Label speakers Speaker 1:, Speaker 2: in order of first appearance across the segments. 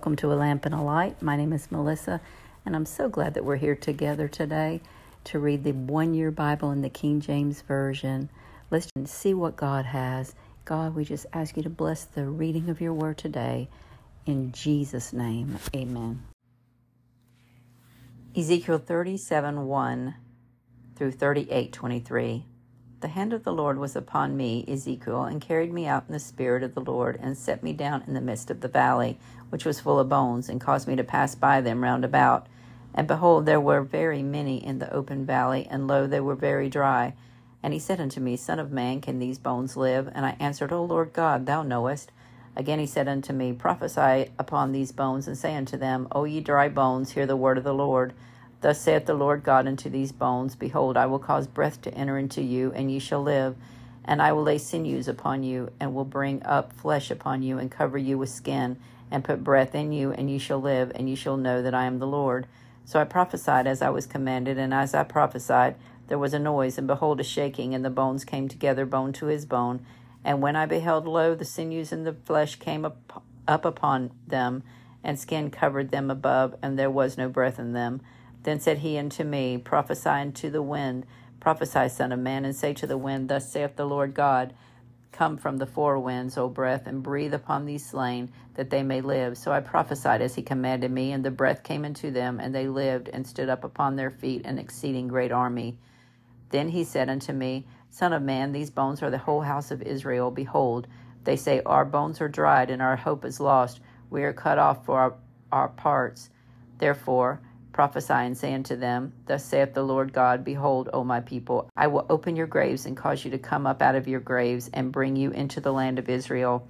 Speaker 1: welcome to A Lamp and a Light. My name is Melissa, and I'm so glad that we're here together today to read the one year Bible in the King James Version. Let's see what God has. God, we just ask you to bless the reading of your word today. In Jesus' name, amen. Ezekiel 37 1 through 38 23. The hand of the Lord was upon me, Ezekiel, and carried me out in the spirit of the Lord, and set me down in the midst of the valley, which was full of bones, and caused me to pass by them round about. And behold, there were very many in the open valley, and lo, they were very dry. And he said unto me, Son of man, can these bones live? And I answered, O Lord God, thou knowest. Again he said unto me, Prophesy upon these bones, and say unto them, O ye dry bones, hear the word of the Lord. Thus saith the Lord God unto these bones Behold, I will cause breath to enter into you, and ye shall live. And I will lay sinews upon you, and will bring up flesh upon you, and cover you with skin, and put breath in you, and ye shall live, and ye shall know that I am the Lord. So I prophesied as I was commanded, and as I prophesied, there was a noise, and behold, a shaking, and the bones came together, bone to his bone. And when I beheld, lo, the sinews and the flesh came up, up upon them, and skin covered them above, and there was no breath in them. Then said he unto me, Prophesy unto the wind, prophesy, Son of Man, and say to the wind, Thus saith the Lord God, Come from the four winds, O breath, and breathe upon these slain, that they may live. So I prophesied as he commanded me, and the breath came into them, and they lived, and stood up upon their feet, an exceeding great army. Then he said unto me, Son of man, these bones are the whole house of Israel. Behold, they say, Our bones are dried, and our hope is lost. We are cut off for our, our parts. Therefore, Prophesy and say unto them, Thus saith the Lord God, Behold, O my people, I will open your graves and cause you to come up out of your graves and bring you into the land of Israel.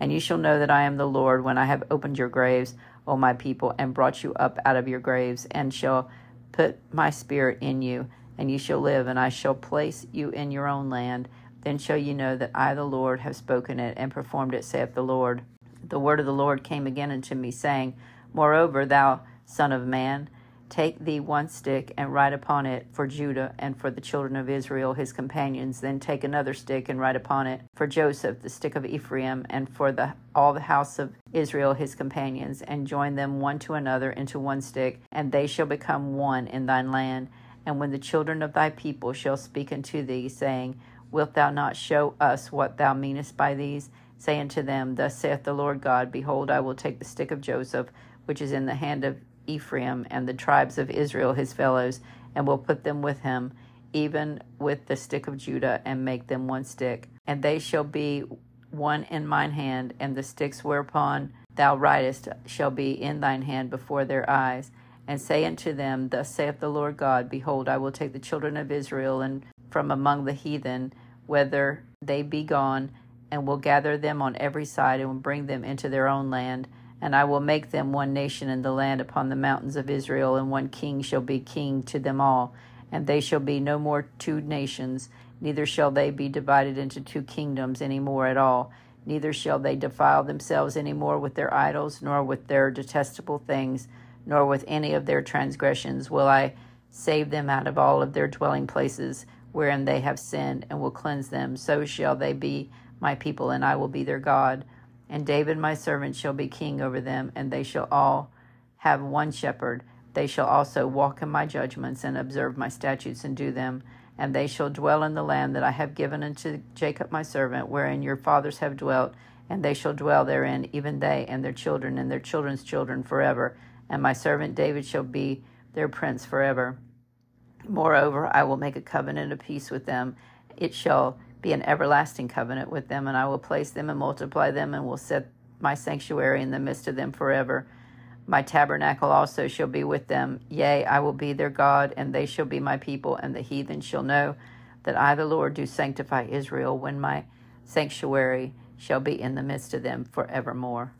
Speaker 1: And you shall know that I am the Lord when I have opened your graves, O my people, and brought you up out of your graves, and shall put my spirit in you, and you shall live, and I shall place you in your own land. Then shall you know that I, the Lord, have spoken it and performed it, saith the Lord. The word of the Lord came again unto me, saying, Moreover, thou son of man, Take thee one stick and write upon it for Judah and for the children of Israel his companions. Then take another stick and write upon it for Joseph the stick of Ephraim and for the all the house of Israel his companions, and join them one to another into one stick, and they shall become one in thine land. And when the children of thy people shall speak unto thee, saying, Wilt thou not show us what thou meanest by these? Say unto them, Thus saith the Lord God, Behold, I will take the stick of Joseph, which is in the hand of Ephraim and the tribes of Israel his fellows, and will put them with him, even with the stick of Judah, and make them one stick. And they shall be one in mine hand, and the sticks whereupon thou writest shall be in thine hand before their eyes. And say unto them, Thus saith the Lord God, Behold, I will take the children of Israel and from among the heathen, whether they be gone, and will gather them on every side, and will bring them into their own land and I will make them one nation in the land upon the mountains of Israel, and one king shall be king to them all. And they shall be no more two nations, neither shall they be divided into two kingdoms any more at all. Neither shall they defile themselves any more with their idols, nor with their detestable things, nor with any of their transgressions will I save them out of all of their dwelling places wherein they have sinned, and will cleanse them. So shall they be my people, and I will be their God. And David my servant shall be king over them, and they shall all have one shepherd. They shall also walk in my judgments, and observe my statutes, and do them. And they shall dwell in the land that I have given unto Jacob my servant, wherein your fathers have dwelt, and they shall dwell therein, even they and their children and their children's children forever. And my servant David shall be their prince forever. Moreover, I will make a covenant of peace with them. It shall be an everlasting covenant with them, and I will place them and multiply them, and will set my sanctuary in the midst of them forever. My tabernacle also shall be with them. Yea, I will be their God, and they shall be my people, and the heathen shall know that I, the Lord, do sanctify Israel, when my sanctuary shall be in the midst of them forevermore.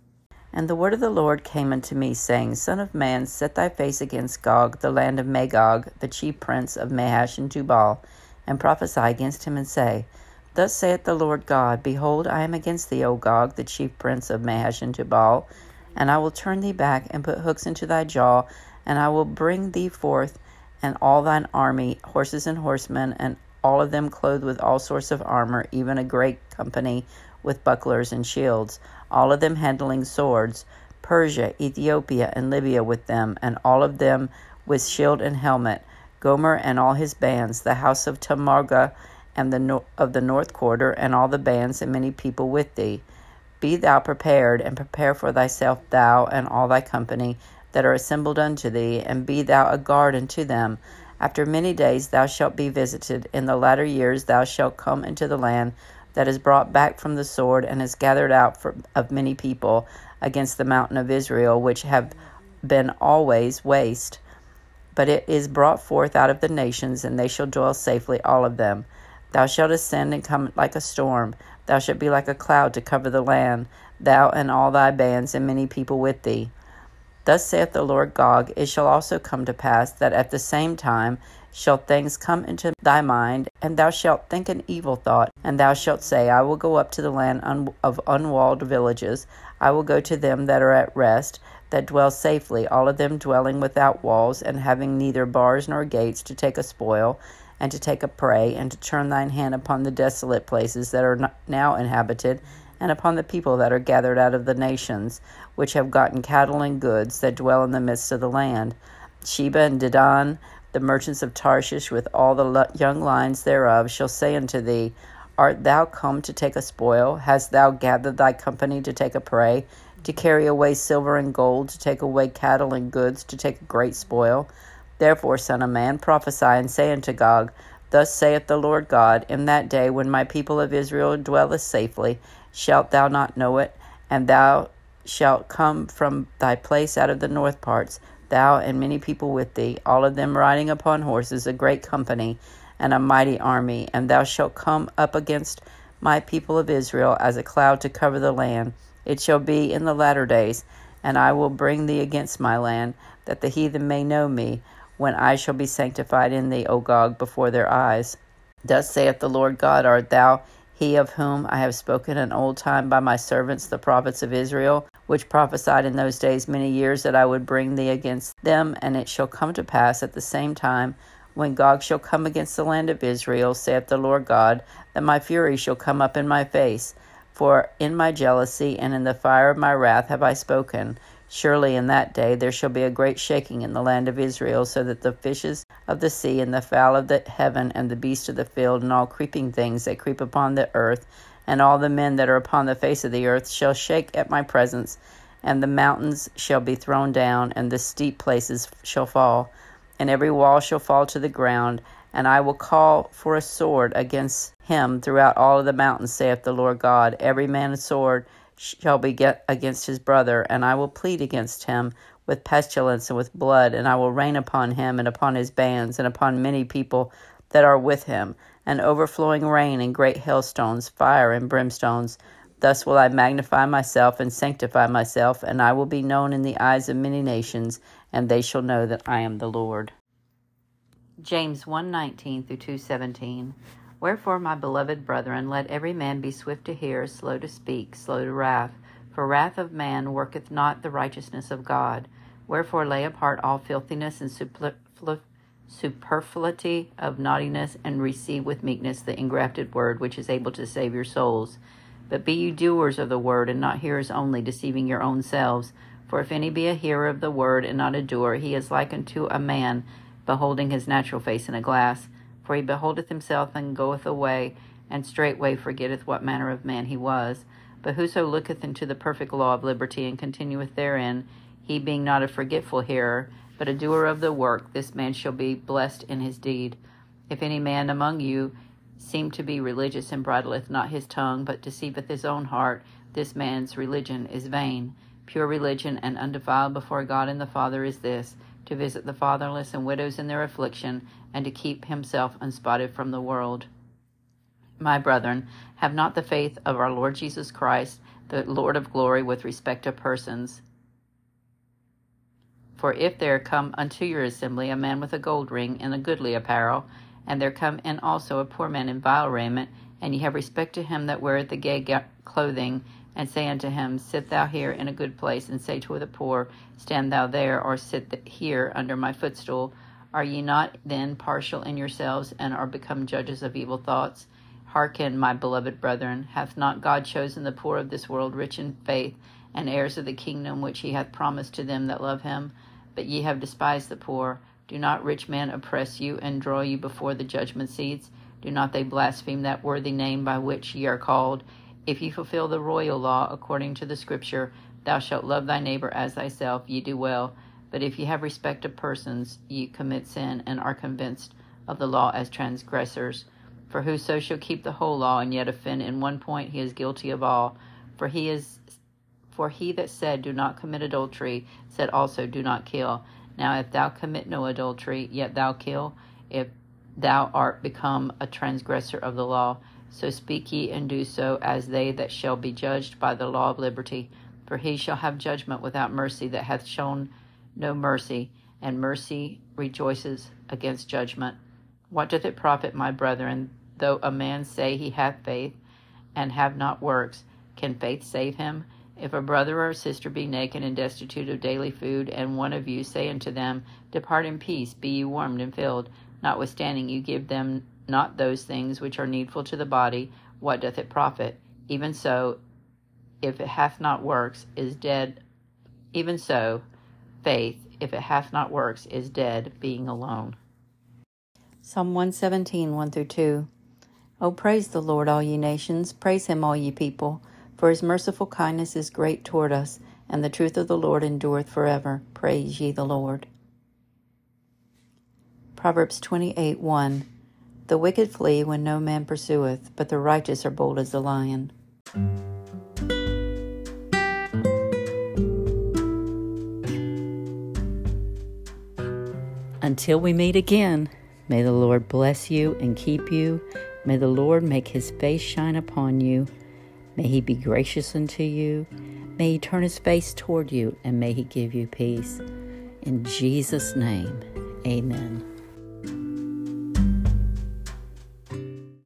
Speaker 1: And the word of the Lord came unto me, saying, Son of man, set thy face against Gog, the land of Magog, the chief prince of Meshech and Tubal, and prophesy against him, and say, Thus saith the Lord God Behold, I am against thee, O Gog, the chief prince of Meshech and Tubal, and I will turn thee back and put hooks into thy jaw, and I will bring thee forth and all thine army, horses and horsemen, and all of them clothed with all sorts of armor, even a great company with bucklers and shields, all of them handling swords, Persia, Ethiopia, and Libya with them, and all of them with shield and helmet, Gomer and all his bands, the house of Togarmah and the no- of the north quarter, and all the bands and many people with thee. Be thou prepared, and prepare for thyself thou and all thy company that are assembled unto thee, and be thou a guard unto them. After many days thou shalt be visited. In the latter years thou shalt come into the land that is brought back from the sword, and is gathered out for, of many people against the mountain of Israel, which have been always waste. But it is brought forth out of the nations, and they shall dwell safely, all of them. Thou shalt ascend and come like a storm. Thou shalt be like a cloud to cover the land, thou and all thy bands, and many people with thee. Thus saith the Lord Gog, It shall also come to pass that at the same time shall things come into thy mind, and thou shalt think an evil thought, and thou shalt say, I will go up to the land un- of unwalled villages. I will go to them that are at rest, that dwell safely, all of them dwelling without walls, and having neither bars nor gates, to take a spoil, and to take a prey, and to turn thine hand upon the desolate places that are now inhabited, and upon the people that are gathered out of the nations, which have gotten cattle and goods, that dwell in the midst of the land. Sheba and Dedan, the merchants of Tarshish, with all the young lions thereof, shall say unto thee, Art thou come to take a spoil? Hast thou gathered thy company to take a prey? To carry away silver and gold, to take away cattle and goods, to take a great spoil? Therefore, Son of Man, prophesy and say unto Gog, Thus saith the Lord God, In that day when my people of Israel dwelleth safely, shalt thou not know it? And thou shalt come from thy place out of the north parts, thou and many people with thee, all of them riding upon horses, a great company, and a mighty army. And thou shalt come up against my people of Israel as a cloud to cover the land. It shall be in the latter days, and I will bring thee against my land, that the heathen may know me when I shall be sanctified in thee, O Gog, before their eyes. Thus saith the Lord God, Art thou he of whom I have spoken in old time by my servants the prophets of Israel, which prophesied in those days many years that I would bring thee against them? And it shall come to pass at the same time, when Gog shall come against the land of Israel, saith the Lord God, that my fury shall come up in my face. For in my jealousy and in the fire of my wrath have I spoken. Surely in that day there shall be a great shaking in the land of Israel, so that the fishes of the sea, and the fowl of the heaven, and the beasts of the field, and all creeping things that creep upon the earth, and all the men that are upon the face of the earth shall shake at my presence, and the mountains shall be thrown down, and the steep places shall fall, and every wall shall fall to the ground, and I will call for a sword against him throughout all of the mountains, saith the Lord God, every man a sword shall be get against his brother, and I will plead against him with pestilence and with blood, and I will rain upon him and upon his bands and upon many people that are with him, an overflowing rain and great hailstones, fire and brimstones. Thus will I magnify myself and sanctify myself, and I will be known in the eyes of many nations, and they shall know that I am the Lord. James 1:19 through 2:17 Wherefore, my beloved brethren, let every man be swift to hear, slow to speak, slow to wrath. For wrath of man worketh not the righteousness of God. Wherefore, lay apart all filthiness and superfluity of naughtiness, and receive with meekness the engrafted word, which is able to save your souls. But be ye doers of the word, and not hearers only, deceiving your own selves. For if any be a hearer of the word, and not a doer, he is like unto a man beholding his natural face in a glass. For he beholdeth himself and goeth away, and straightway forgetteth what manner of man he was. But whoso looketh into the perfect law of liberty and continueth therein, he being not a forgetful hearer, but a doer of the work, this man shall be blessed in his deed. If any man among you seem to be religious and bridleth not his tongue, but deceiveth his own heart, this man's religion is vain. Pure religion and undefiled before God and the Father is this to visit the fatherless and widows in their affliction, and to keep himself unspotted from the world. My brethren, have not the faith of our Lord Jesus Christ, the Lord of glory, with respect to persons. For if there come unto your assembly a man with a gold ring and a goodly apparel, and there come in also a poor man in vile raiment, and ye have respect to him that weareth the gay clothing, and say unto him, Sit thou here in a good place, and say to the poor, Stand thou there, or sit here under my footstool. Are ye not then partial in yourselves, and are become judges of evil thoughts? Hearken, my beloved brethren, hath not God chosen the poor of this world rich in faith and heirs of the kingdom which he hath promised to them that love him. But ye have despised the poor. Do not rich men oppress you and draw you before the judgment seats? Do not they blaspheme that worthy name by which ye are called? If ye fulfill the royal law according to the scripture, Thou shalt love thy neighbor as thyself, ye do well. But if ye have respect of persons, ye commit sin and are convinced of the law as transgressors. For whoso shall keep the whole law and yet offend in one point, he is guilty of all. For he is for he that said, Do not commit adultery, said also, Do not kill. Now if thou commit no adultery, yet thou kill, if thou art become a transgressor of the law, so speak ye and do so as they that shall be judged by the law of liberty. For he shall have judgment without mercy that hath shown no mercy, and mercy rejoices against judgment. What doth it profit, my brethren, though a man say he hath faith, and have not works? Can faith save him? If a brother or a sister be naked and destitute of daily food, and one of you say unto them, Depart in peace, be ye warmed and filled, notwithstanding you give them not those things which are needful to the body, what doth it profit? Even so, if it hath not works, is dead. Even so, faith, if it hath not works, is dead, being alone. Psalm 117, 1 through 2. O praise the Lord, all ye nations, praise him, all ye people, for his merciful kindness is great toward us, and the truth of the Lord endureth forever. Praise ye the Lord. Proverbs 28, 1. The wicked flee when no man pursueth, but the righteous are bold as the lion. Until we meet again. May the Lord bless you and keep you. May the Lord make his face shine upon you. May he be gracious unto you. May he turn his face toward you, and may he give you peace. In Jesus' name, amen.